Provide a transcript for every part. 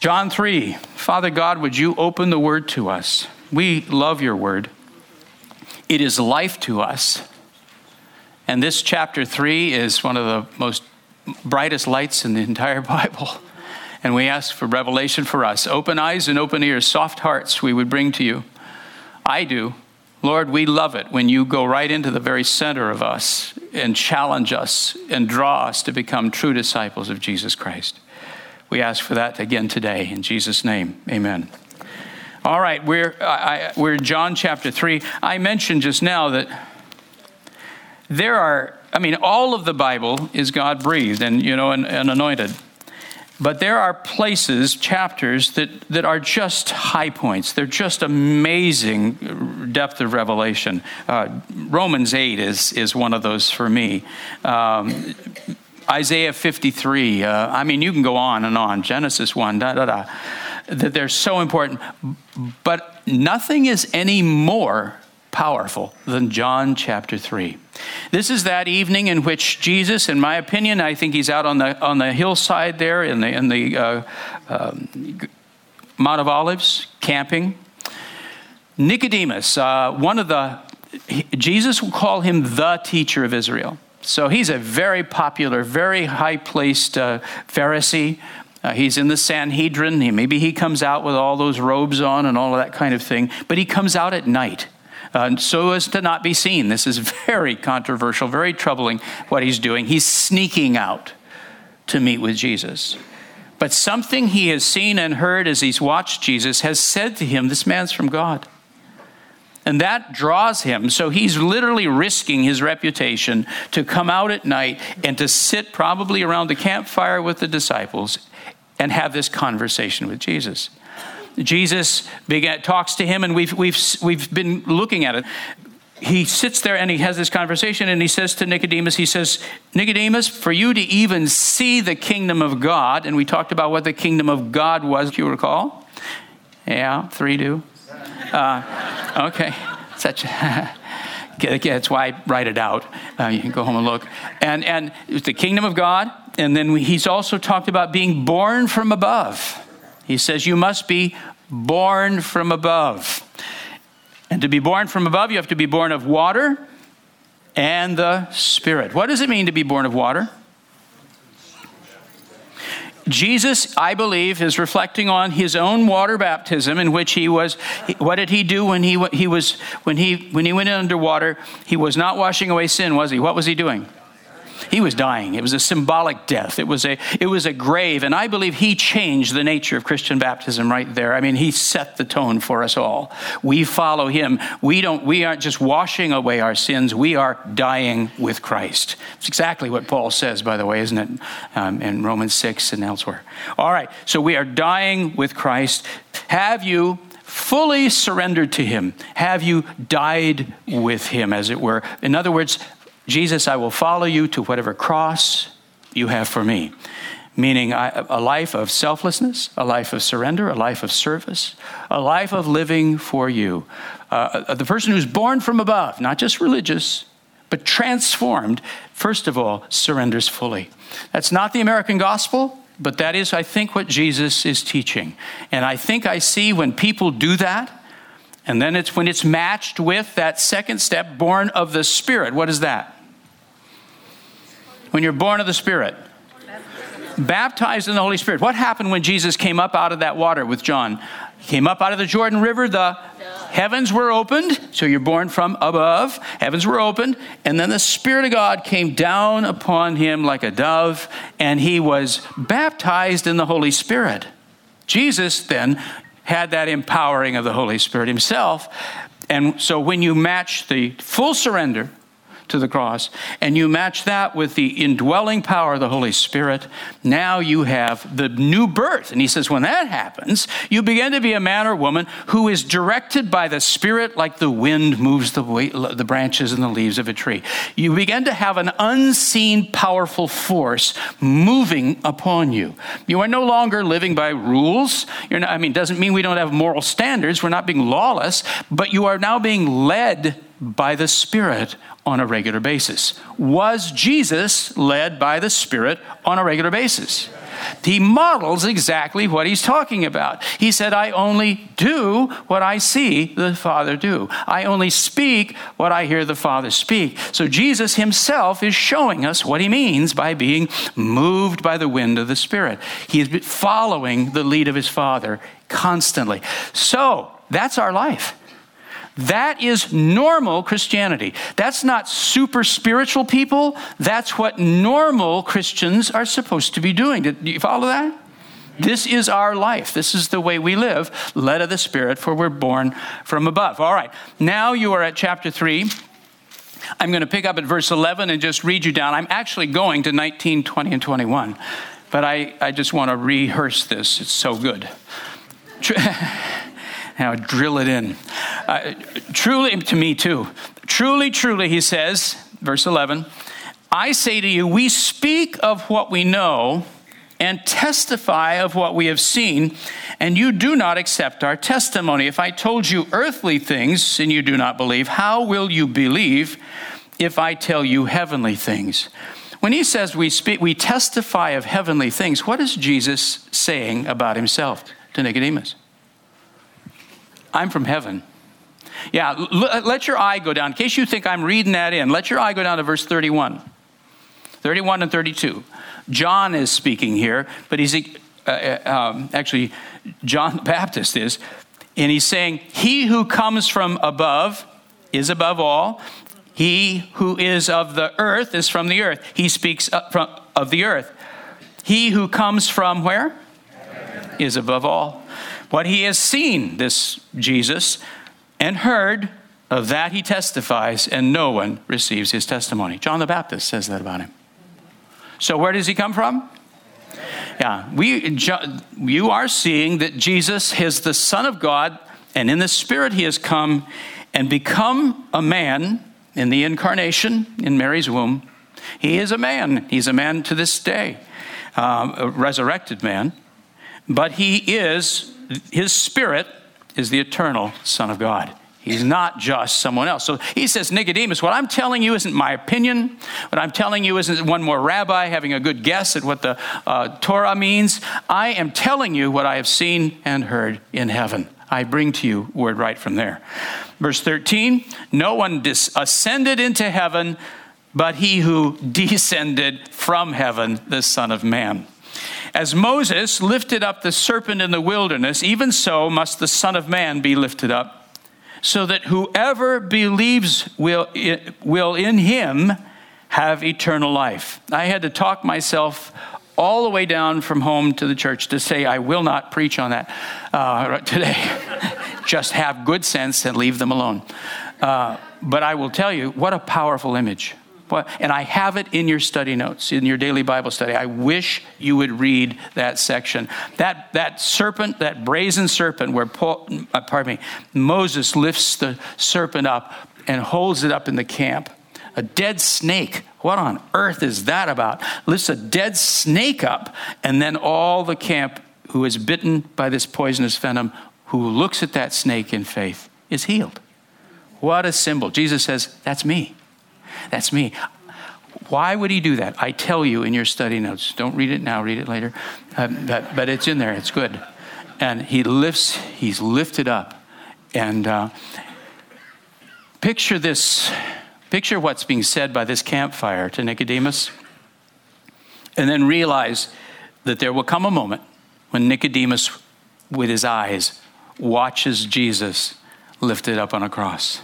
John 3 Father God, would you open the word to us? We love your word. It is life to us. And this chapter 3 is one of the most brightest lights in the entire Bible. And we ask for revelation for us. Open eyes and open ears, soft hearts we would bring to you. I do. Lord, we love it when you go right into the very center of us and challenge us and draw us to become true disciples of Jesus Christ. We ask for that again today. In Jesus' name, amen. All right, we're, I, we're John chapter 3. I mentioned just now that there are, I mean, all of the Bible is God breathed and, you know, and, and anointed. But there are places, chapters that, that are just high points. They're just amazing depth of revelation. Uh, Romans 8 is, is one of those for me. Um, Isaiah 53. Uh, I mean, you can go on and on. Genesis 1, da da da. That they're so important. But nothing is any more powerful than John chapter 3. This is that evening in which Jesus, in my opinion, I think he's out on the, on the hillside there in the, in the uh, um, Mount of Olives, camping. Nicodemus, uh, one of the, Jesus will call him the teacher of Israel. So he's a very popular, very high placed uh, Pharisee. Uh, he's in the Sanhedrin. He, maybe he comes out with all those robes on and all of that kind of thing, but he comes out at night. Uh, so as to not be seen. This is very controversial, very troubling what he's doing. He's sneaking out to meet with Jesus. But something he has seen and heard as he's watched Jesus has said to him, This man's from God. And that draws him. So he's literally risking his reputation to come out at night and to sit probably around the campfire with the disciples and have this conversation with Jesus. Jesus began, talks to him, and we've, we've, we've been looking at it. He sits there and he has this conversation, and he says to Nicodemus, He says, Nicodemus, for you to even see the kingdom of God, and we talked about what the kingdom of God was, if you recall. Yeah, three do. Uh, okay, such. That's why I write it out. Uh, you can go home and look. And, and it's the kingdom of God. And then he's also talked about being born from above. He says, You must be born from above. And to be born from above, you have to be born of water and the Spirit. What does it mean to be born of water? Jesus, I believe, is reflecting on his own water baptism, in which he was. What did he do when he, he was when he when he went underwater? He was not washing away sin, was he? What was he doing? He was dying. It was a symbolic death. It was a, it was a grave. And I believe he changed the nature of Christian baptism right there. I mean, he set the tone for us all. We follow him. We, don't, we aren't just washing away our sins, we are dying with Christ. It's exactly what Paul says, by the way, isn't it? Um, in Romans 6 and elsewhere. All right, so we are dying with Christ. Have you fully surrendered to him? Have you died with him, as it were? In other words, Jesus, I will follow you to whatever cross you have for me. Meaning a life of selflessness, a life of surrender, a life of service, a life of living for you. Uh, the person who's born from above, not just religious, but transformed, first of all, surrenders fully. That's not the American gospel, but that is, I think, what Jesus is teaching. And I think I see when people do that, and then it's when it's matched with that second step, born of the Spirit. What is that? When you're born of the Spirit. Baptized in the Holy Spirit. What happened when Jesus came up out of that water with John? He came up out of the Jordan River, the heavens were opened, so you're born from above. Heavens were opened, and then the Spirit of God came down upon him like a dove, and he was baptized in the Holy Spirit. Jesus then had that empowering of the Holy Spirit himself. And so when you match the full surrender to the cross, and you match that with the indwelling power of the Holy Spirit, now you have the new birth. And he says, when that happens, you begin to be a man or woman who is directed by the Spirit like the wind moves the, the branches and the leaves of a tree. You begin to have an unseen, powerful force moving upon you. You are no longer living by rules. Not, I mean, doesn't mean we don't have moral standards. We're not being lawless, but you are now being led by the Spirit on a regular basis. Was Jesus led by the Spirit on a regular basis? He models exactly what he's talking about. He said, I only do what I see the Father do. I only speak what I hear the Father speak. So Jesus himself is showing us what he means by being moved by the wind of the Spirit. He is following the lead of his Father constantly. So that's our life. That is normal Christianity. That's not super spiritual people. That's what normal Christians are supposed to be doing. Do you follow that? This is our life. This is the way we live, led of the Spirit, for we're born from above. All right, now you are at chapter 3. I'm going to pick up at verse 11 and just read you down. I'm actually going to 19, 20, and 21, but I, I just want to rehearse this. It's so good. Now drill it in. Uh, truly, to me too. Truly, truly, he says, verse 11, I say to you, we speak of what we know and testify of what we have seen, and you do not accept our testimony. If I told you earthly things and you do not believe, how will you believe if I tell you heavenly things? When he says we speak, we testify of heavenly things, what is Jesus saying about himself to Nicodemus? I'm from heaven. Yeah, l- let your eye go down. In case you think I'm reading that in, let your eye go down to verse 31. 31 and 32. John is speaking here, but he's uh, uh, um, actually, John the Baptist is, and he's saying, He who comes from above is above all. He who is of the earth is from the earth. He speaks from, of the earth. He who comes from where? Is above all. What he has seen, this Jesus, and heard, of that he testifies, and no one receives his testimony. John the Baptist says that about him. So, where does he come from? Yeah, we, you are seeing that Jesus is the Son of God, and in the Spirit he has come and become a man in the incarnation in Mary's womb. He is a man. He's a man to this day, um, a resurrected man. But he is his spirit is the eternal Son of God. He's not just someone else. So he says, Nicodemus, what I'm telling you isn't my opinion. What I'm telling you isn't one more rabbi having a good guess at what the uh, Torah means. I am telling you what I have seen and heard in heaven. I bring to you word right from there. Verse 13 No one dis- ascended into heaven but he who descended from heaven, the Son of Man. As Moses lifted up the serpent in the wilderness, even so must the Son of Man be lifted up, so that whoever believes will, will in him have eternal life. I had to talk myself all the way down from home to the church to say, I will not preach on that uh, today. Just have good sense and leave them alone. Uh, but I will tell you, what a powerful image. And I have it in your study notes, in your daily Bible study. I wish you would read that section. That, that serpent, that brazen serpent, where Paul, uh, pardon me, Moses lifts the serpent up and holds it up in the camp. A dead snake. What on earth is that about? Lifts a dead snake up, and then all the camp who is bitten by this poisonous venom, who looks at that snake in faith, is healed. What a symbol. Jesus says, That's me. That's me. Why would he do that? I tell you in your study notes. Don't read it now, read it later. Uh, but, but, it's in there, it's good. And he lifts, he's lifted up. And uh, picture this, picture what's being said by this campfire to Nicodemus. And then realize that there will come a moment when Nicodemus, with his eyes, watches Jesus lifted up on a cross.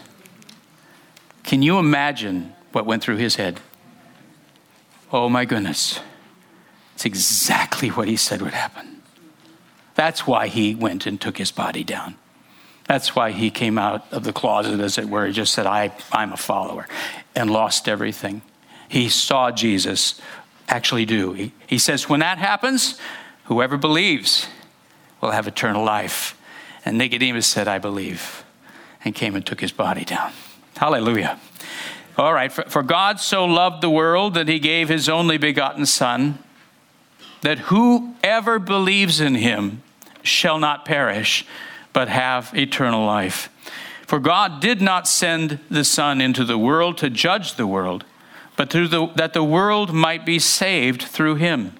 Can you imagine what went through his head. Oh my goodness. It's exactly what he said would happen. That's why he went and took his body down. That's why he came out of the closet, as it were. He just said, I, I'm a follower, and lost everything. He saw Jesus actually do. He, he says, when that happens, whoever believes will have eternal life. And Nicodemus said, I believe, and came and took his body down. Hallelujah. All right, for, for God so loved the world that he gave his only begotten Son, that whoever believes in him shall not perish, but have eternal life. For God did not send the Son into the world to judge the world, but the, that the world might be saved through him.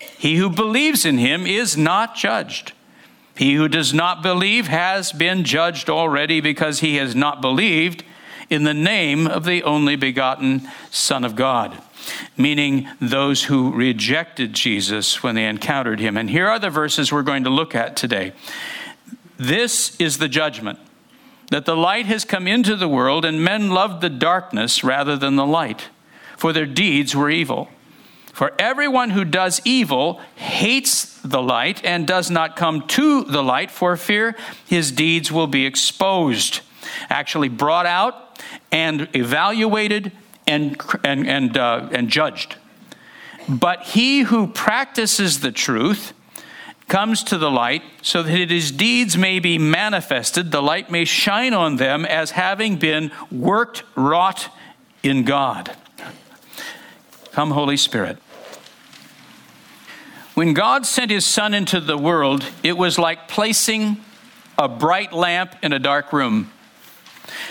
He who believes in him is not judged. He who does not believe has been judged already because he has not believed in the name of the only begotten Son of God, meaning those who rejected Jesus when they encountered him. And here are the verses we're going to look at today. This is the judgment that the light has come into the world, and men loved the darkness rather than the light, for their deeds were evil. For everyone who does evil hates the light and does not come to the light for fear his deeds will be exposed, actually brought out and evaluated and, and, and, uh, and judged. But he who practices the truth comes to the light so that his deeds may be manifested, the light may shine on them as having been worked, wrought in God. Come, Holy Spirit. When God sent his Son into the world, it was like placing a bright lamp in a dark room.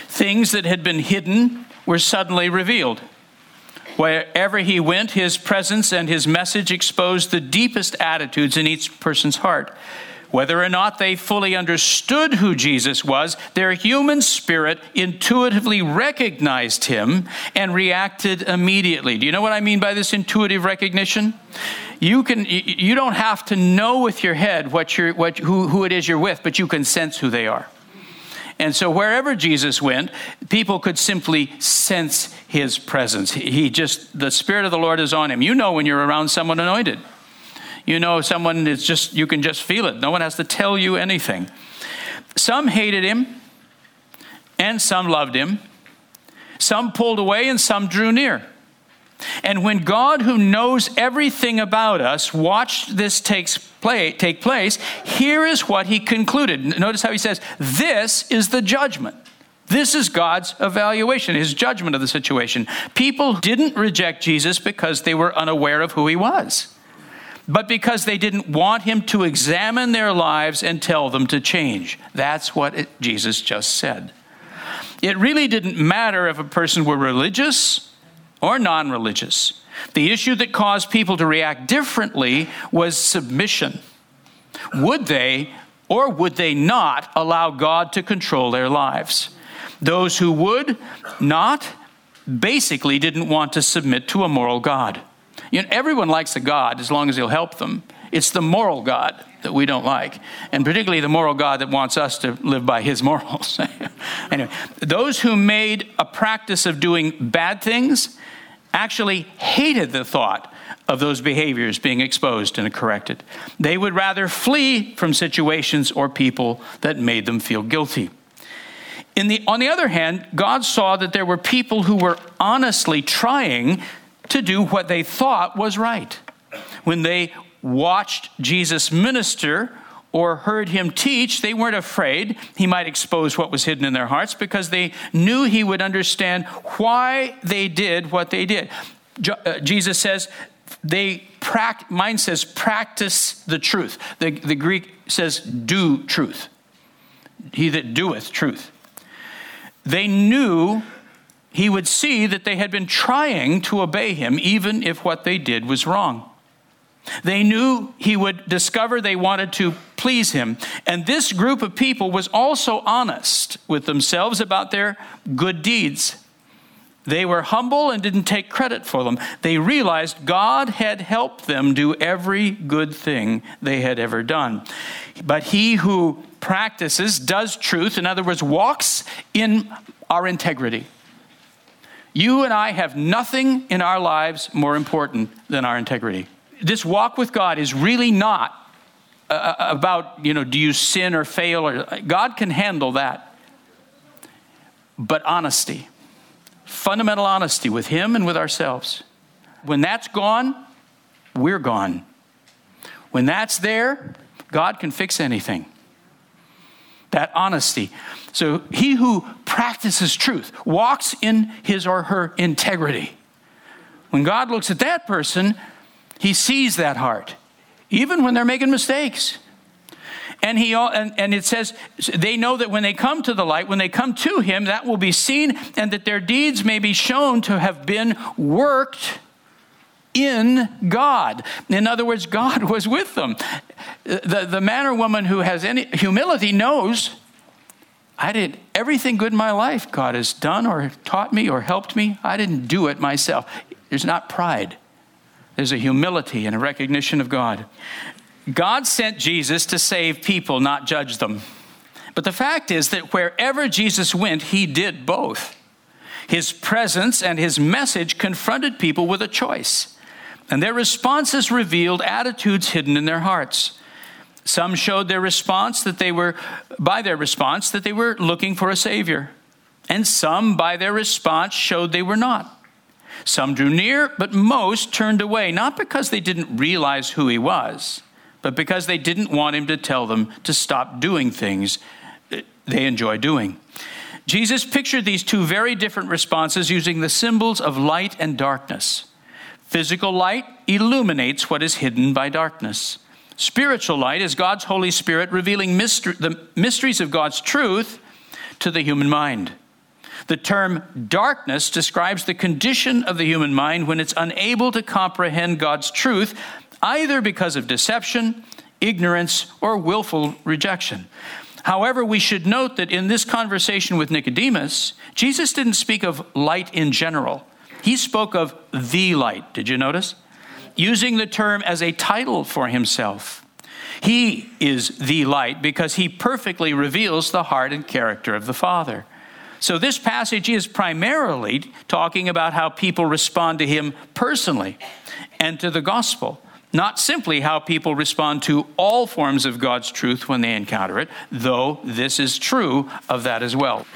Things that had been hidden were suddenly revealed. Wherever he went, his presence and his message exposed the deepest attitudes in each person's heart. Whether or not they fully understood who Jesus was, their human spirit intuitively recognized him and reacted immediately. Do you know what I mean by this intuitive recognition? You can you don't have to know with your head what you're, what, who, who it is you're with, but you can sense who they are. And so wherever Jesus went, people could simply sense his presence. He just, the Spirit of the Lord is on him. You know when you're around someone anointed. You know someone is just, you can just feel it. No one has to tell you anything. Some hated him, and some loved him. Some pulled away, and some drew near. And when God, who knows everything about us, watched this takes play, take place, here is what he concluded. Notice how he says, This is the judgment. This is God's evaluation, his judgment of the situation. People didn't reject Jesus because they were unaware of who he was, but because they didn't want him to examine their lives and tell them to change. That's what it, Jesus just said. It really didn't matter if a person were religious or non religious. The issue that caused people to react differently was submission. Would they or would they not allow God to control their lives? Those who would not basically didn't want to submit to a moral God. You know, everyone likes a God as long as he'll help them. It's the moral God that we don't like, and particularly the moral God that wants us to live by his morals. anyway, those who made a practice of doing bad things actually hated the thought of those behaviors being exposed and corrected. They would rather flee from situations or people that made them feel guilty. The, on the other hand, God saw that there were people who were honestly trying to do what they thought was right. When they watched Jesus minister or heard him teach, they weren't afraid he might expose what was hidden in their hearts because they knew he would understand why they did what they did. Uh, Jesus says, they mine says practice the truth. The, the Greek says do truth. He that doeth truth. They knew he would see that they had been trying to obey him, even if what they did was wrong. They knew he would discover they wanted to please him. And this group of people was also honest with themselves about their good deeds. They were humble and didn't take credit for them. They realized God had helped them do every good thing they had ever done. But he who practices, does truth, in other words, walks in our integrity. You and I have nothing in our lives more important than our integrity this walk with God is really not uh, about, you know, do you sin or fail? Or, God can handle that. But honesty, fundamental honesty with Him and with ourselves. When that's gone, we're gone. When that's there, God can fix anything. That honesty. So he who practices truth walks in his or her integrity. When God looks at that person, he sees that heart, even when they're making mistakes. And, he, and, and it says they know that when they come to the light, when they come to him, that will be seen, and that their deeds may be shown to have been worked in God. In other words, God was with them. The, the man or woman who has any humility knows I did everything good in my life God has done or taught me or helped me. I didn't do it myself. There's not pride, there's a humility and a recognition of God. God sent Jesus to save people, not judge them. But the fact is that wherever Jesus went, he did both. His presence and his message confronted people with a choice and their responses revealed attitudes hidden in their hearts. Some showed their response that they were, by their response, that they were looking for a Savior. And some, by their response, showed they were not. Some drew near, but most turned away, not because they didn't realize who He was, but because they didn't want Him to tell them to stop doing things uh, they enjoy doing. Jesus pictured these two very different responses using the symbols of light and darkness. Physical light illuminates what is hidden by darkness. Spiritual light is God's Holy Spirit revealing mystery, the mysteries of God's truth to the human mind. The term darkness describes the condition of the human mind when it's unable to comprehend God's truth, either because of deception, ignorance, or willful rejection. However, we should note that in this conversation with Nicodemus, Jesus didn't speak of light in general. He spoke of the light. Did you notice? Using the term as a title for himself. He is the light because he perfectly reveals the heart and character of the Father. So, this passage is primarily talking about how people respond to him personally and to the gospel, not simply how people respond to all forms of God's truth when they encounter it, though this is true of that as well.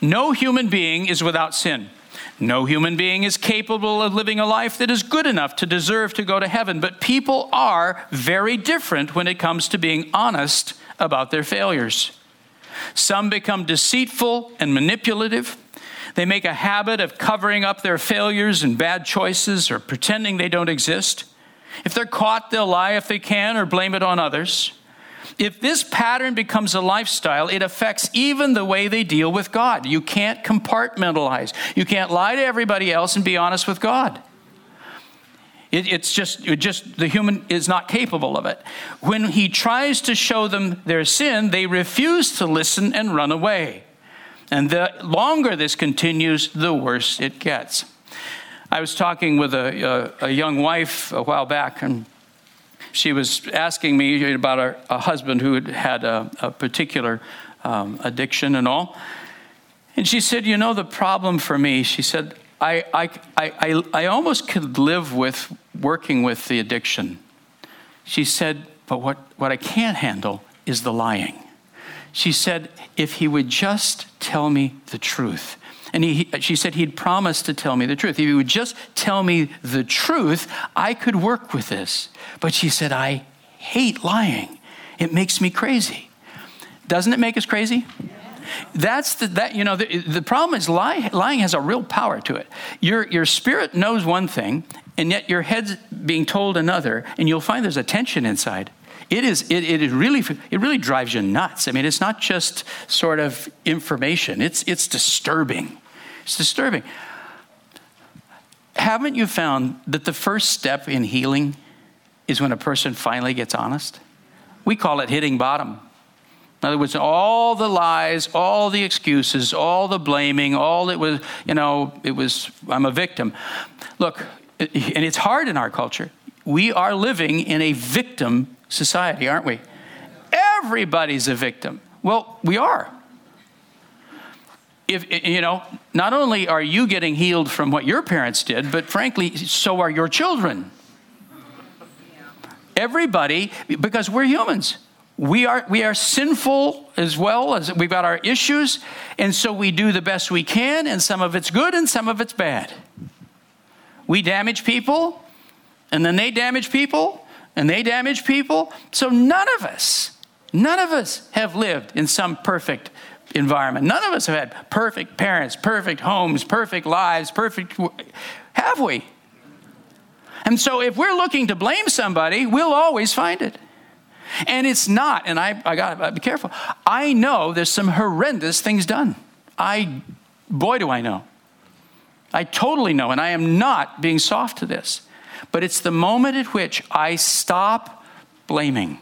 No human being is without sin. No human being is capable of living a life that is good enough to deserve to go to heaven, but people are very different when it comes to being honest about their failures. Some become deceitful and manipulative. They make a habit of covering up their failures and bad choices or pretending they don't exist. If they're caught, they'll lie if they can or blame it on others. If this pattern becomes a lifestyle, it affects even the way they deal with God. You can't compartmentalize. You can't lie to everybody else and be honest with God. It, it's just, it just the human is not capable of it. When he tries to show them their sin, they refuse to listen and run away. And the longer this continues, the worse it gets. I was talking with a, a, a young wife a while back, and she was asking me about a, a husband who had had a, a particular um, addiction and all. And she said, You know, the problem for me, she said, I, I, I, I almost could live with working with the addiction. She said, But what, what I can't handle is the lying. She said, If he would just tell me the truth. And he, she said he'd promised to tell me the truth. If he would just tell me the truth, I could work with this. But she said, I hate lying. It makes me crazy. Doesn't it make us crazy? That's the, that, you know, the, the problem is lie, lying has a real power to it. Your, your spirit knows one thing, and yet your head's being told another, and you'll find there's a tension inside. It is, it, it is really, it really drives you nuts. I mean, it's not just sort of information, it's, it's disturbing. It's disturbing. Haven't you found that the first step in healing is when a person finally gets honest? We call it hitting bottom. In other words, all the lies, all the excuses, all the blaming, all it was, you know, it was, I'm a victim. Look, and it's hard in our culture. We are living in a victim society, aren't we? Everybody's a victim. Well, we are if you know, not only are you getting healed from what your parents did, but frankly, so are your children. Everybody, because we're humans. We are, we are sinful as well as we've got our issues, and so we do the best we can, and some of it's good and some of it's bad. We damage people, and then they damage people, and they damage people. So none of us, none of us have lived in some perfect environment. None of us have had perfect parents, perfect homes, perfect lives, perfect. Have we? And so if we're looking to blame somebody, we'll always find it. And it's not, and I, I gotta be careful. I know there's some horrendous things done. I, boy, do I know. I totally know, and I am not being soft to this. But it's the moment at which I stop blaming.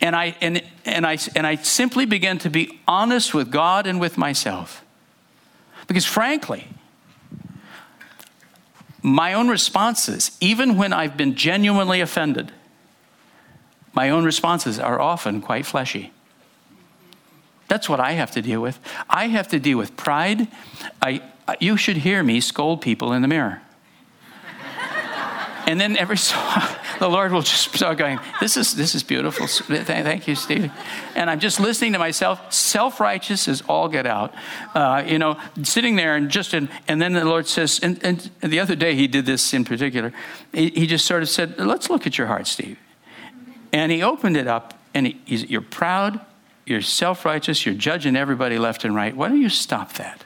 And I, and, and, I, and I simply begin to be honest with God and with myself. Because frankly, my own responses, even when I've been genuinely offended, my own responses are often quite fleshy. That's what I have to deal with. I have to deal with pride. I, you should hear me scold people in the mirror. and then every so the Lord will just start going, "This is this is beautiful. Thank you, Steve." And I'm just listening to myself. Self-righteous is all get out. Uh, you know, sitting there and just in, and then the Lord says, and, and, the other day He did this in particular. He, he just sort of said, "Let's look at your heart, Steve." And he opened it up, and he, you're proud, you're self righteous, you're judging everybody left and right. Why don't you stop that?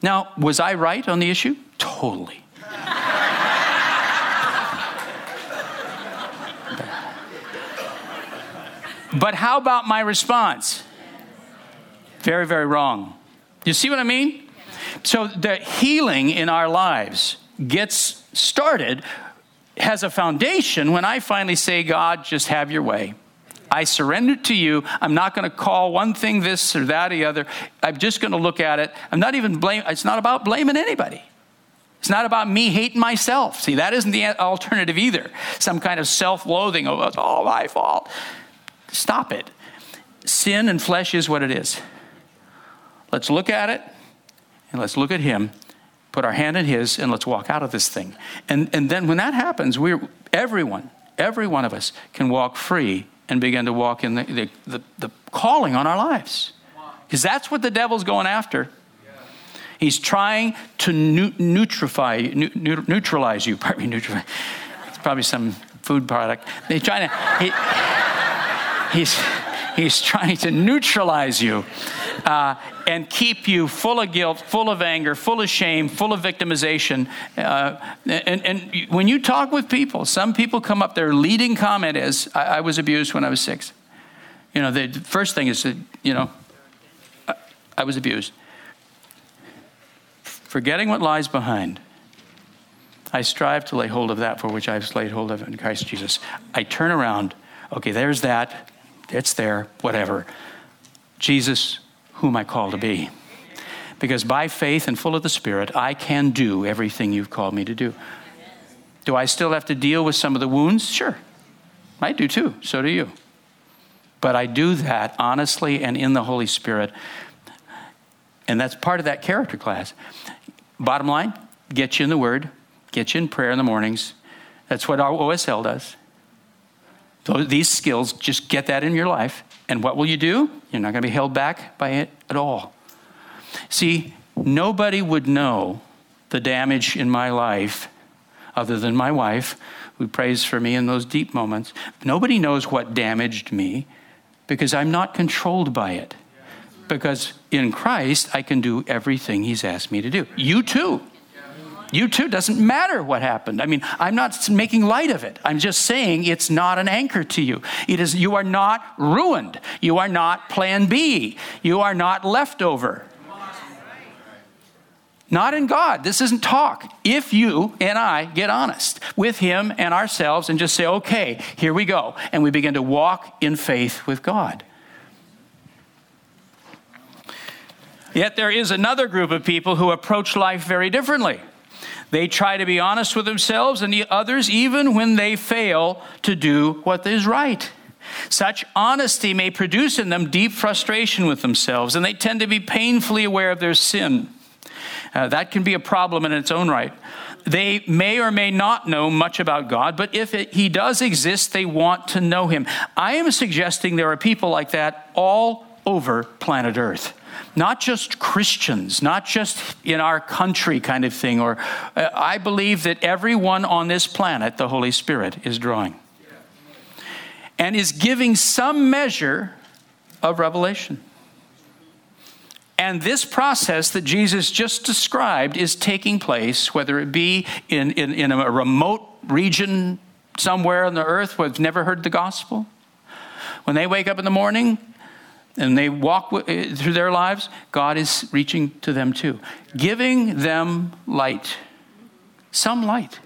Now, was I right on the issue? Totally. but how about my response? Very, very wrong. You see what I mean? So the healing in our lives gets started has a foundation when I finally say, God, just have your way. I surrender to you. I'm not going to call one thing this or that or the other. I'm just going to look at it. I'm not even blame. It's not about blaming anybody. It's not about me hating myself. See, that isn't the alternative either. Some kind of self-loathing. Oh, it's all my fault. Stop it. Sin and flesh is what it is. Let's look at it and let's look at Him put our hand in his and let's walk out of this thing. And, and then when that happens we're everyone every one of us can walk free and begin to walk in the, the, the, the calling on our lives. Because that's what the devil's going after. He's trying to nu- neutrify, neutralize you. Pardon me neutralize it's probably some food product. He's trying to he, he's he's trying to neutralize you uh, and keep you full of guilt, full of anger, full of shame, full of victimization. Uh, and, and, when you talk with people, some people come up, their leading comment is, I, I was abused when I was six. You know, the first thing is you know, I, I was abused. Forgetting what lies behind, I strive to lay hold of that for which I've laid hold of in Christ Jesus. I turn around, okay, there's that, it's there, whatever. Jesus, whom I call to be. Because by faith and full of the Spirit, I can do everything you've called me to do. Do I still have to deal with some of the wounds? Sure. I do too. So do you. But I do that honestly and in the Holy Spirit. And that's part of that character class. Bottom line, get you in the Word, get you in prayer in the mornings. That's what our OSL does. So these skills, just get that in your life. And what will you do? You're not going to be held back by it at all. See, nobody would know the damage in my life other than my wife, who prays for me in those deep moments. Nobody knows what damaged me because I'm not controlled by it. Because in Christ, I can do everything He's asked me to do. You too. You too, doesn't matter what happened. I mean, I'm not making light of it. I'm just saying it's not an anchor to you. It is you are not ruined. You are not plan B. You are not leftover. Not in God. This isn't talk. If you and I get honest with Him and ourselves and just say, okay, here we go, and we begin to walk in faith with God. Yet there is another group of people who approach life very differently. They try to be honest with themselves and the others, even when they fail to do what is right. Such honesty may produce in them deep frustration with themselves, and they tend to be painfully aware of their sin. Uh, that can be a problem in its own right. they may or may not know much about God, but if it, He does exist, they want to know Him. I am suggesting there are people like that all over planet Earth. Not just Christians, not just in our country kind of thing, or uh, I believe that everyone on this planet, the Holy Spirit, is drawing and is giving some measure of revelation. And this process that Jesus just described is taking place, whether it be in, in, in a remote region somewhere on the earth where they've never heard the gospel. When they wake up in the morning and they walk eh, through their lives, God is reaching to them too, giving them light, some light.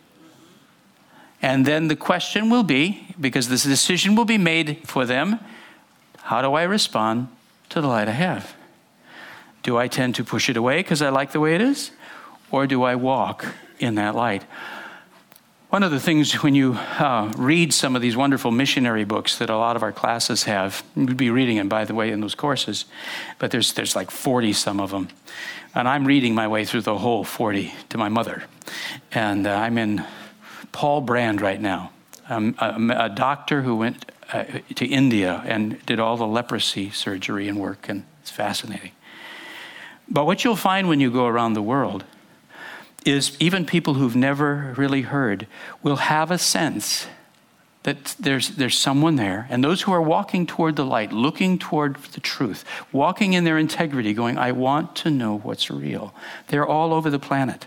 And then the question will be because this decision will be made for them how do I respond to the light I have? Do I tend to push it away because I like the way it is? Or do I walk in that light? One of the things when you uh, read some of these wonderful missionary books that a lot of our classes have, we'd be reading them, by the way, in those courses, but there's, there's like 40 some of them. And I'm reading my way through the whole 40 to my mother. And uh, I'm in Paul Brand right now, um, a, a, doctor who went uh, to India and did all the leprosy surgery and work, and it's fascinating. But what you'll find when you go around the world is even people who've never really heard will have a sense that there's, there's someone there. And those who are walking toward the light, looking toward the truth, walking in their integrity, going, I want to know what's real, they're all over the planet.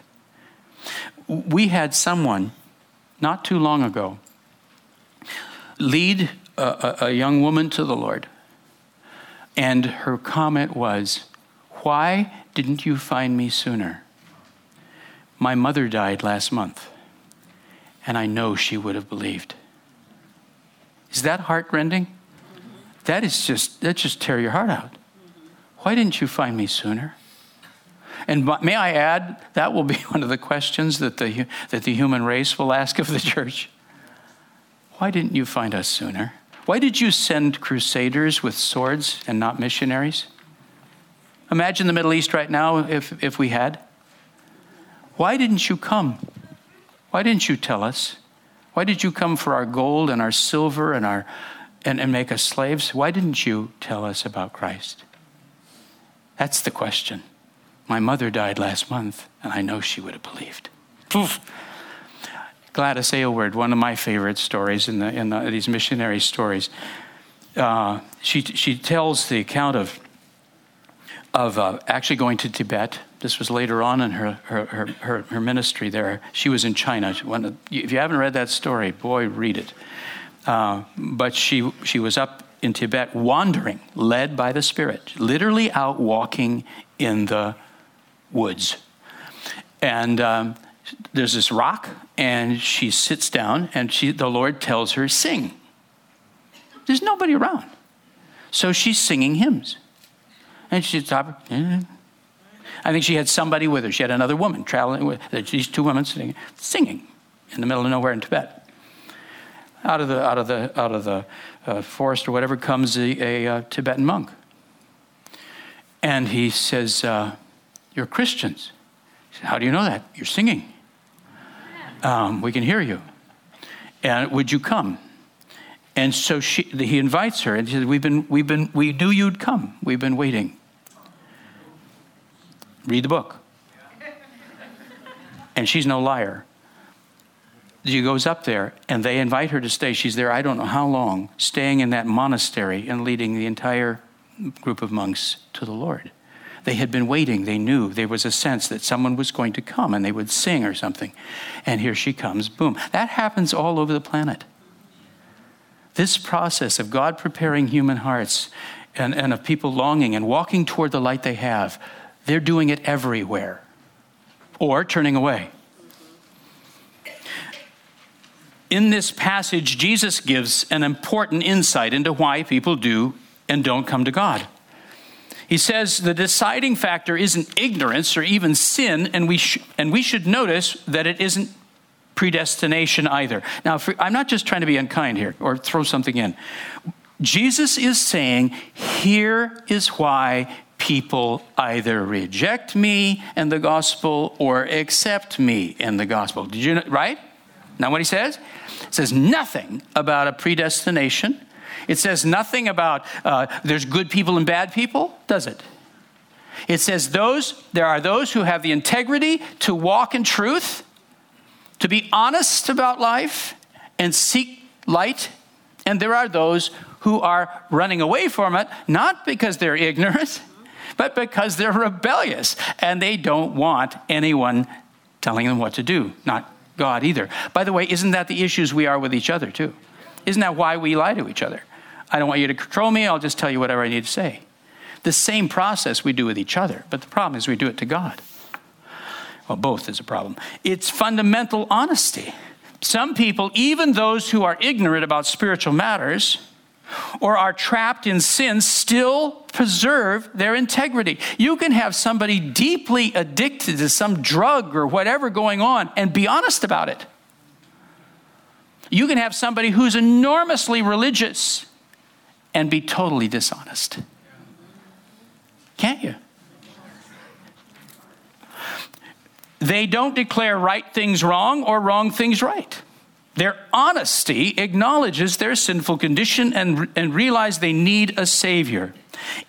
We had someone not too long ago lead a, a, a young woman to the Lord. And her comment was, why didn't you find me sooner? My mother died last month, and I know she would have believed. Is that heartrending? That is just that just tear your heart out. Why didn't you find me sooner? And may I add, that will be one of the questions that the, that the human race will ask of the church. Why didn't you find us sooner? Why did you send crusaders with swords and not missionaries? Imagine the Middle East right now if, if we had. Why didn't you come? Why didn't you tell us? Why did you come for our gold and our silver and, our, and, and make us slaves? Why didn't you tell us about Christ? That's the question. My mother died last month, and I know she would have believed. Gladys Aylward, one of my favorite stories in, the, in the, these missionary stories, uh, she, she tells the account of of uh, actually going to Tibet. This was later on in her, her, her, her, ministry there. She was in China. if you haven't read that story, boy, read it. Uh, but she, she was up in Tibet wandering, led by the Spirit, literally out walking in the woods. And um, there's this rock, and she sits down, and she, the Lord tells her, Sing. There's nobody around. So she's singing hymns. And she stopped. I think she had somebody with her. She had another woman traveling with these two women sitting, singing in the middle of nowhere in Tibet. Out of the out of the out of the uh, forest or whatever comes a, a, a, uh, Tibetan monk, and he says, uh, "You're Christians." Said, How do you know that? You're singing. Um, we can hear you. And would you come? And so she, he invites her, and he says, "We've been, we've been, we knew you'd come. We've been waiting." Read the book. And she's no liar. She goes up there and they invite her to stay. She's there, I don't know how long, staying in that monastery and leading the entire group of monks to the Lord. They had been waiting. They knew there was a sense that someone was going to come and they would sing or something. And here she comes, boom. That happens all over the planet. This process of God preparing human hearts and, and of people longing and walking toward the light they have they're doing it everywhere or turning away. In this passage, Jesus gives an important insight into why people do and don't come to God. He says the deciding factor isn't ignorance or even sin, and we, sh- and we should notice that it isn't predestination either. Now, I'm not just trying to be unkind here or throw something in. Jesus is saying, here is why people either reject me and the gospel or accept me in the gospel. Did you know, right? Now, what he says? It says nothing about a predestination. It says nothing about uh, there's good people and bad people, does it? It says those there are those who have the integrity to walk in truth, to be honest about life and seek light, and there are those who are running away from it not because they're ignorant, but because they're rebellious and they don't want anyone telling them what to do, not God either. By the way, isn't that the issues we are with each other too? Isn't that why we lie to each other? I don't want you to control me, I'll just tell you whatever I need to say. The same process we do with each other, but the problem is we do it to God. Well, both is a problem. It's fundamental honesty. Some people, even those who are ignorant about spiritual matters, or are trapped in sin still preserve their integrity. You can have somebody deeply addicted to some drug or whatever going on and be honest about it. You can have somebody who's enormously religious and be totally dishonest. Can't you? They don't declare right things wrong or wrong things right. Their honesty acknowledges their sinful condition and, and realize they need a Savior,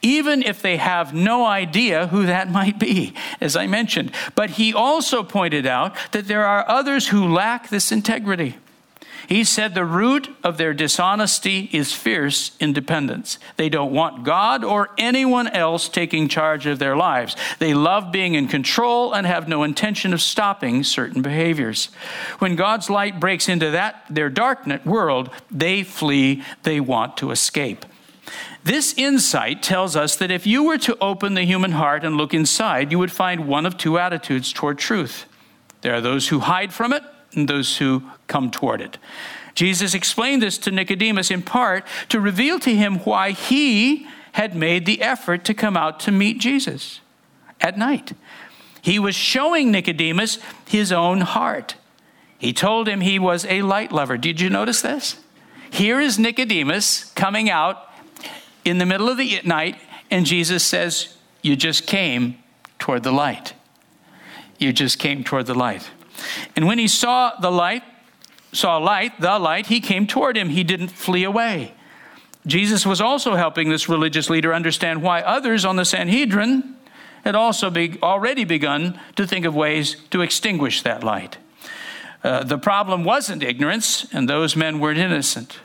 even if they have no idea who that might be, as I mentioned. But he also pointed out that there are others who lack this integrity. He said the root of their dishonesty is fierce independence. They don't want God or anyone else taking charge of their lives. They love being in control and have no intention of stopping certain behaviors. When God's light breaks into that their darknet world, they flee, they want to escape. This insight tells us that if you were to open the human heart and look inside, you would find one of two attitudes toward truth. There are those who hide from it and those who come toward it. Jesus explained this to Nicodemus in part to reveal to him why he had made the effort to come out to meet Jesus at night. He was showing Nicodemus his own heart. He told him he was a light lover. Did you notice this? Here is Nicodemus coming out in the middle of the night, and Jesus says, You just came toward the light. You just came toward the light. And when he saw the light, saw light, the light, he came toward him. He didn't flee away. Jesus was also helping this religious leader understand why others on the Sanhedrin had also be, already begun to think of ways to extinguish that light. Uh, the problem wasn't ignorance, and those men weren't innocent.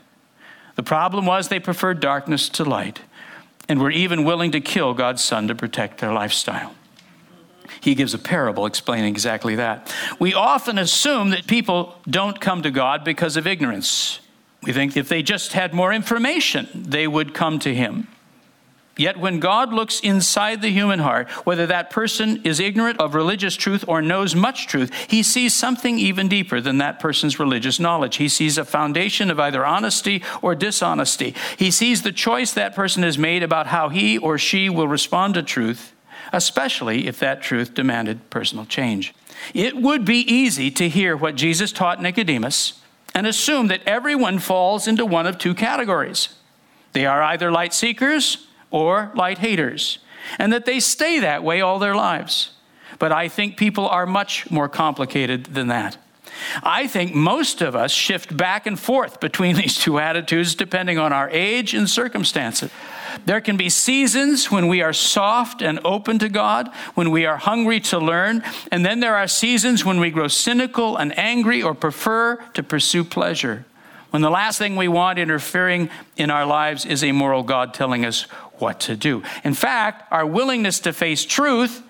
The problem was they preferred darkness to light and were even willing to kill God's Son to protect their lifestyle he gives a parable explaining exactly that. We often assume that people don't come to God because of ignorance. We think if they just had more information, they would come to him. Yet when God looks inside the human heart, whether that person is ignorant of religious truth or knows much truth, he sees something even deeper than that person's religious knowledge. He sees a foundation of either honesty or dishonesty. He sees the choice that person has made about how he or she will respond to truth especially if that truth demanded personal change. It would be easy to hear what Jesus taught Nicodemus and assume that everyone falls into one of two categories. They are either light seekers or light haters, and that they stay that way all their lives. But I think people are much more complicated than that. I think most of us shift back and forth between these two attitudes depending on our age and circumstances. There can be seasons when we are soft and open to God, when we are hungry to learn, and then there are seasons when we grow cynical and angry or prefer to pursue pleasure. When the last thing we want interfering in our lives is a moral God telling us what to do. In fact, our willingness to face truth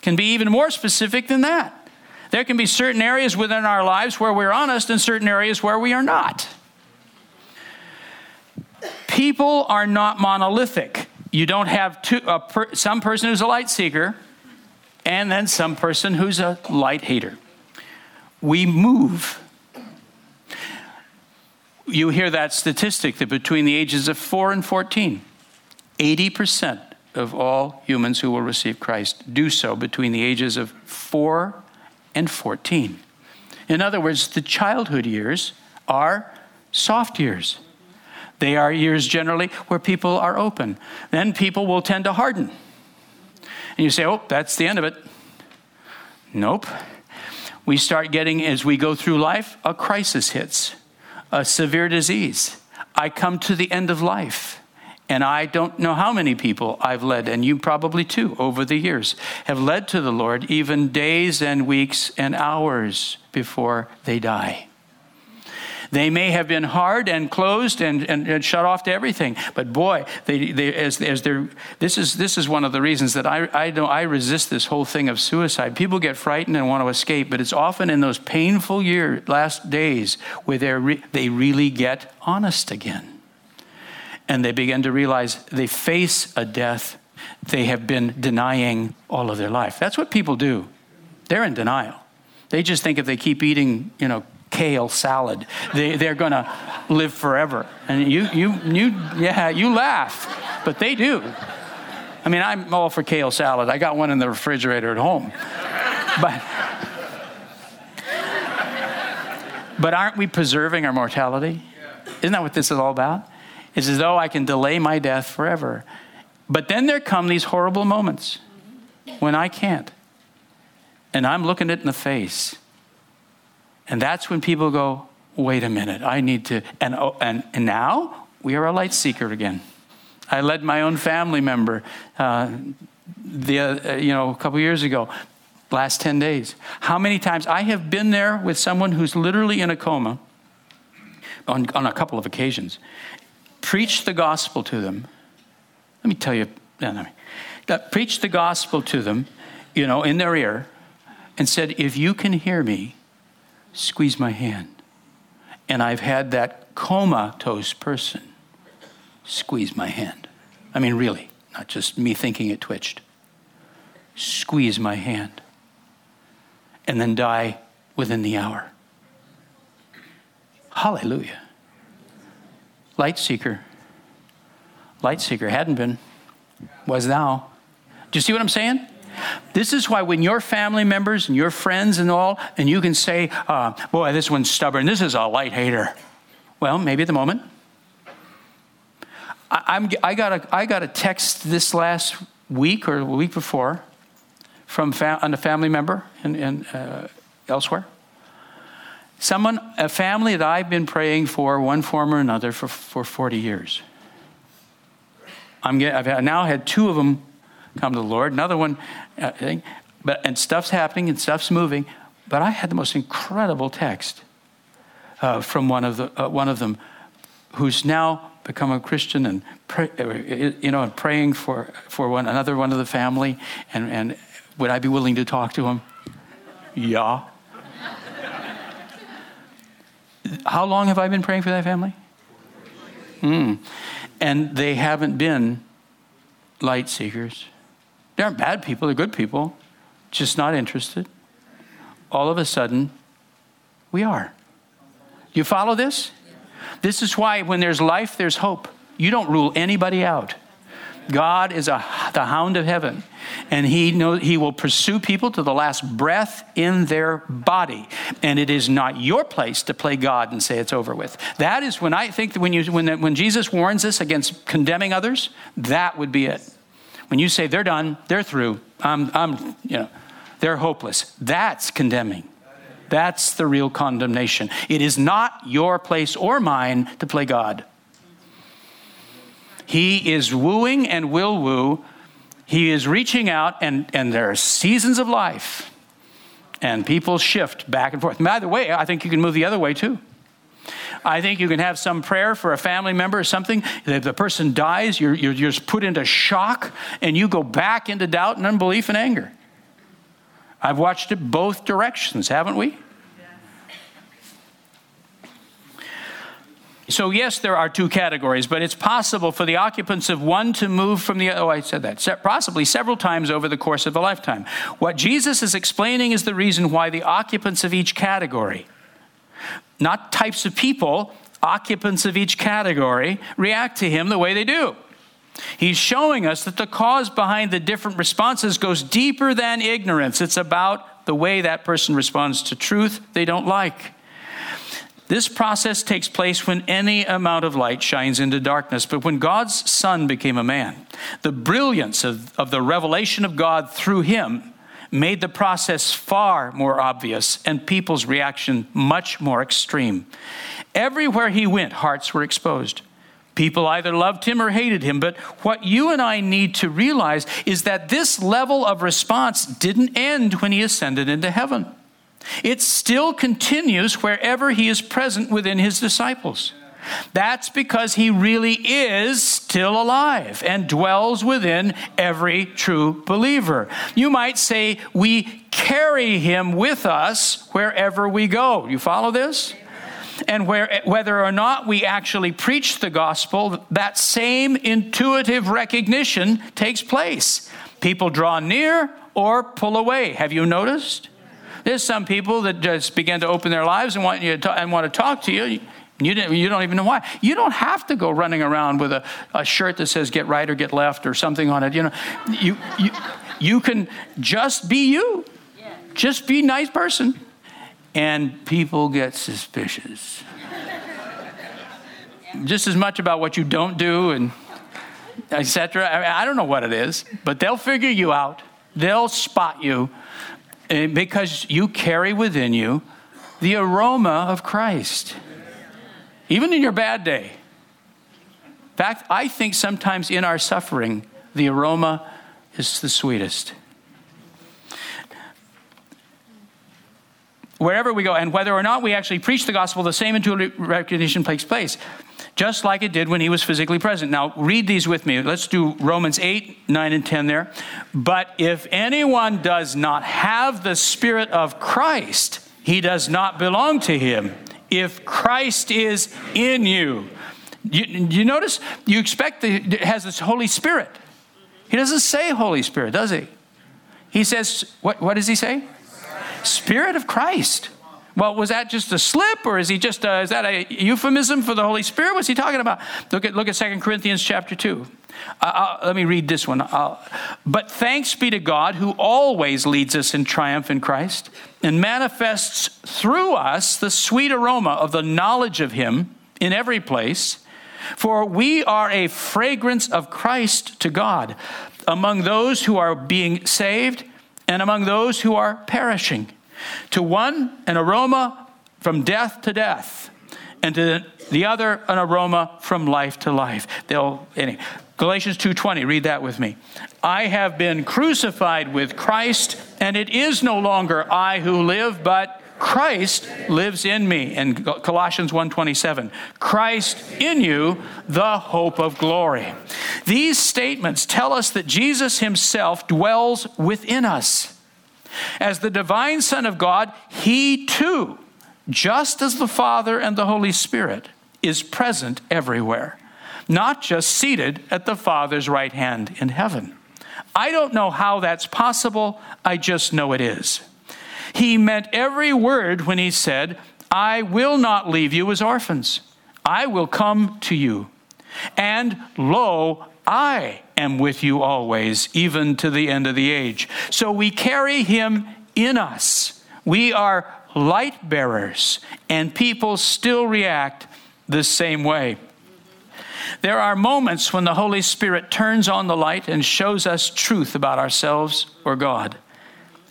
can be even more specific than that. There can be certain areas within our lives where we're honest and certain areas where we are not. People are not monolithic. You don't have two, per, some person who's a light seeker and then some person who's a light hater. We move. You hear that statistic that between the ages of 4 and 14, 80% of all humans who will receive Christ do so between the ages of 4 and 14. In other words, the childhood years are soft years. They are years generally where people are open. Then people will tend to harden. And you say, oh, that's the end of it. Nope. We start getting, as we go through life, a crisis hits, a severe disease. I come to the end of life. And I don't know how many people I've led, and you probably too, over the years, have led to the Lord even days and weeks and hours before they die. They may have been hard and closed and, and, and shut off to everything, but boy, they, they, as, as they're, this, is, this is one of the reasons that I, I, don't, I resist this whole thing of suicide. People get frightened and want to escape, but it's often in those painful year, last days where re, they really get honest again. And they begin to realize they face a death they have been denying all of their life. That's what people do. They're in denial. They just think if they keep eating, you know, kale salad. They, they're going to live forever. And you, you, you, yeah, you laugh, but they do. I mean, I'm all for kale salad. I got one in the refrigerator at home. But, but aren't we preserving our mortality? Isn't that what this is all about? It's as though I can delay my death forever. But then there come these horrible moments when I can't. And I'm looking it in the face. And that's when people go, wait a minute, I need to. And, oh, and, and now we are a light seeker again. I led my own family member uh, the, uh, you know, a couple years ago, last 10 days. How many times I have been there with someone who's literally in a coma on, on a couple of occasions, preached the gospel to them. Let me tell you, no, no, preached the gospel to them, you know, in their ear, and said, if you can hear me, squeeze my hand. And I've had that comatose person squeeze my hand. I mean, really, not just me thinking it twitched. Squeeze my hand. And then die within the hour. Hallelujah. Light seeker. Light seeker hadn't been, was now. Do you see what I'm saying? This is why when your family members and your friends and all, and you can say, uh, boy, this one's stubborn, this is a light hater. Well, maybe at the moment. I, am I, got a, I got a text this last week or week before from fam- a family member in uh, elsewhere. Someone, a family that I've been praying for, one form or another, for, for 40 years. I'm get, I've now had two of them come to the Lord. Another one, uh, but and stuff's happening and stuff's moving. But I had the most incredible text uh, from one of the uh, one of them, who's now become a Christian and pray, uh, you know and praying for for one another one of the family. And and would I be willing to talk to him? Yeah. How long have I been praying for that family? Mm. And they haven't been light seekers. They aren't bad people, they're good people, just not interested. All of a sudden, we are. You follow this? This is why when there's life, there's hope. You don't rule anybody out. God is a, the hound of heaven, and he, know, he will pursue people to the last breath in their body. And it is not your place to play God and say it's over with. That is when I think that when, you, when, when Jesus warns us against condemning others, that would be it. When you say they're done, they're through, I'm, I'm, you know, they're hopeless, that's condemning. That's the real condemnation. It is not your place or mine to play God. He is wooing and will woo. He is reaching out, and, and there are seasons of life, and people shift back and forth. By the way, I think you can move the other way too. I think you can have some prayer for a family member or something. If the person dies, you're, you're, you're put into shock and you go back into doubt and unbelief and anger. I've watched it both directions, haven't we? So, yes, there are two categories, but it's possible for the occupants of one to move from the other. Oh, I said that. Possibly several times over the course of a lifetime. What Jesus is explaining is the reason why the occupants of each category not types of people, occupants of each category, react to him the way they do. He's showing us that the cause behind the different responses goes deeper than ignorance. It's about the way that person responds to truth they don't like. This process takes place when any amount of light shines into darkness. But when God's Son became a man, the brilliance of, of the revelation of God through him made the process far more obvious and people's reaction much more extreme. Everywhere he went, hearts were exposed. People either loved him or hated him. But what you and I need to realize is that this level of response didn't end when he ascended into heaven. It still continues wherever he is present within his disciples. That's because he really is still alive and dwells within every true believer. You might say we carry him with us wherever we go. You follow this? And where, whether or not we actually preach the gospel, that same intuitive recognition takes place. People draw near or pull away. Have you noticed? There's some people that just begin to open their lives and want you to, and want to talk to you. You, you don't even know why. You don't have to go running around with a, a shirt that says get right or get left or something on it. You know, you, you, you can just be you. Just be a nice person. And people get suspicious. just as much about what you don't do and etc. I, mean, I don't know what it is, but they'll figure you out. They'll spot you eh, because you carry within you the aroma of Christ even in your bad day. In fact, I think sometimes in our suffering, the aroma is the sweetest. Wherever we go, and whether or not we actually preach the gospel, the same intuitive recognition takes place, just like it did when he was physically present. Now, read these with me. Let's do Romans 8, 9, and 10 there. But if anyone does not have the Spirit of Christ, he does not belong to him if Christ is in you. You, you notice you expect the, it has this Holy Spirit. He doesn't say Holy Spirit, does he? He says, what, what does he say? Spirit of Christ. Well, was that just a slip, or is he just a, is that a euphemism for the Holy Spirit? What's he talking about? Look at look at 2 Corinthians chapter two. Uh, let me read this one. I'll, but thanks be to God who always leads us in triumph in Christ and manifests through us the sweet aroma of the knowledge of Him in every place. For we are a fragrance of Christ to God among those who are being saved and among those who are perishing. To one, an aroma from death to death, and to the other, an aroma from life to life. They'll, anyway, Galatians 2:20, read that with me. I have been crucified with Christ, and it is no longer I who live, but Christ lives in me. And Colossians 1:27. Christ in you, the hope of glory. These statements tell us that Jesus himself dwells within us. As the divine Son of God, he too, just as the Father and the Holy Spirit, is present everywhere, not just seated at the Father's right hand in heaven. I don't know how that's possible, I just know it is. He meant every word when he said, I will not leave you as orphans. I will come to you. And lo, I am with you always, even to the end of the age. So we carry him in us. We are light bearers, and people still react the same way. There are moments when the Holy Spirit turns on the light and shows us truth about ourselves or God.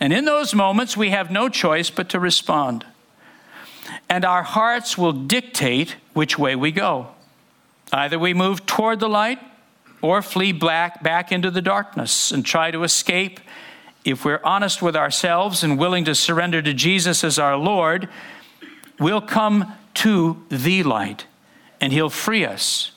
And in those moments, we have no choice but to respond. And our hearts will dictate which way we go. Either we move toward the light or flee back, back into the darkness and try to escape. If we're honest with ourselves and willing to surrender to Jesus as our Lord, we'll come to the light and He'll free us,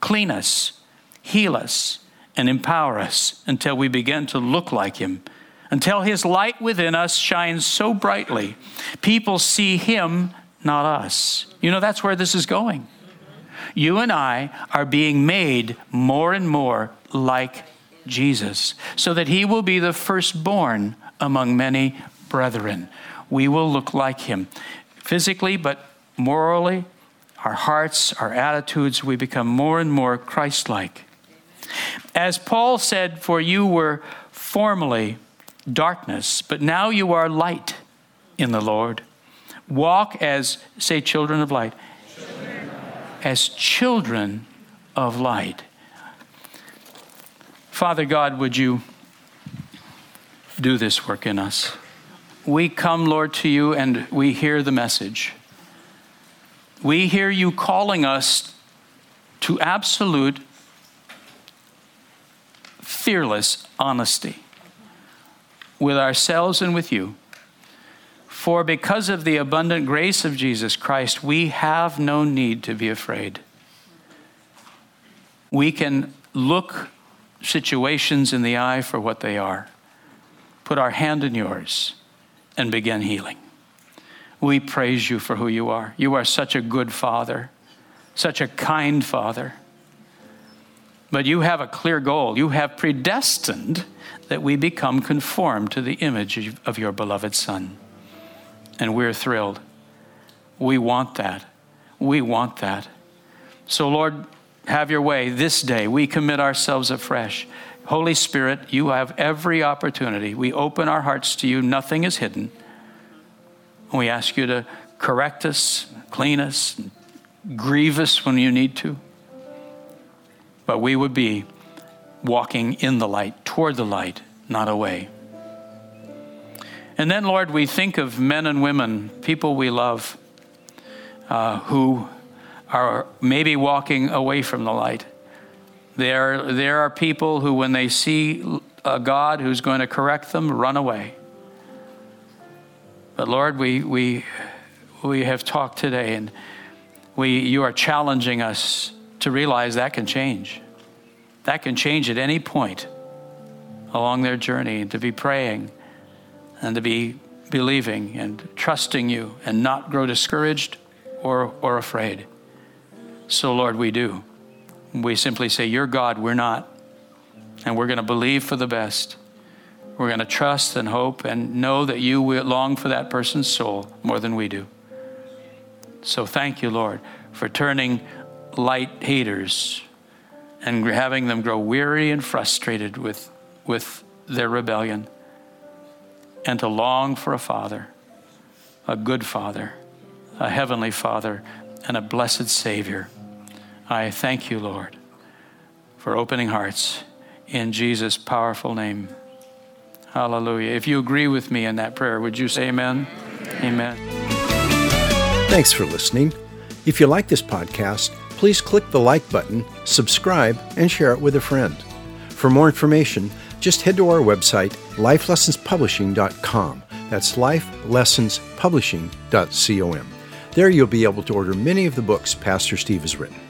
clean us, heal us, and empower us until we begin to look like Him. Until His light within us shines so brightly, people see Him, not us. You know, that's where this is going you and I are being made more and more like Jesus, so that he will be the firstborn among many brethren. We will look like him physically, but morally, our hearts, our attitudes, we become more and more Christ like. As Paul said, For you were formerly darkness, but now you are light in the Lord. walk as, say, children of light. As children of light. Father God, would you do this work in us? We come, Lord, to you and we hear the message. We hear you calling us to absolute, fearless honesty with ourselves and with you. For because of the abundant grace of Jesus Christ, we have no need to be afraid. We can look situations in the eye for what they are, put our hand in yours, and begin healing. We praise you for who you are. You are such a good father, such a kind father. But you have a clear goal. You have predestined that we become conformed to the image of your beloved Son. And we're thrilled. We want that. We want that. So, Lord, have your way this day. We commit ourselves afresh. Holy Spirit, you have every opportunity. We open our hearts to you, nothing is hidden. We ask you to correct us, clean us, grieve us when you need to. But we would be walking in the light, toward the light, not away. And then, Lord, we think of men and women, people we love, uh, who are maybe walking away from the light. There, there are people who, when they see a God who's going to correct them, run away. But Lord, we, we, we have talked today, and we, you are challenging us to realize that can change. That can change at any point along their journey, and to be praying and to be believing and trusting you and not grow discouraged or, or afraid. So, Lord, we do. We simply say, You're God, we're not. And we're going to believe for the best. We're going to trust and hope and know that you long for that person's soul more than we do. So thank you, Lord, for turning light haters and having them grow weary and frustrated with, with their rebellion and to long for a father, a good father, a heavenly father, and a blessed Savior. I thank you, Lord, for opening hearts in Jesus' powerful name. Hallelujah. If you agree with me in that prayer, would you say amen? Amen. Thanks for listening. If you like this podcast, please click the like button, subscribe, and share it with a friend. For more information, just head to our website, lifelessonspublishing.com. That's lifelessonspublishing.com. There you'll be able to order many of the books Pastor Steve has written.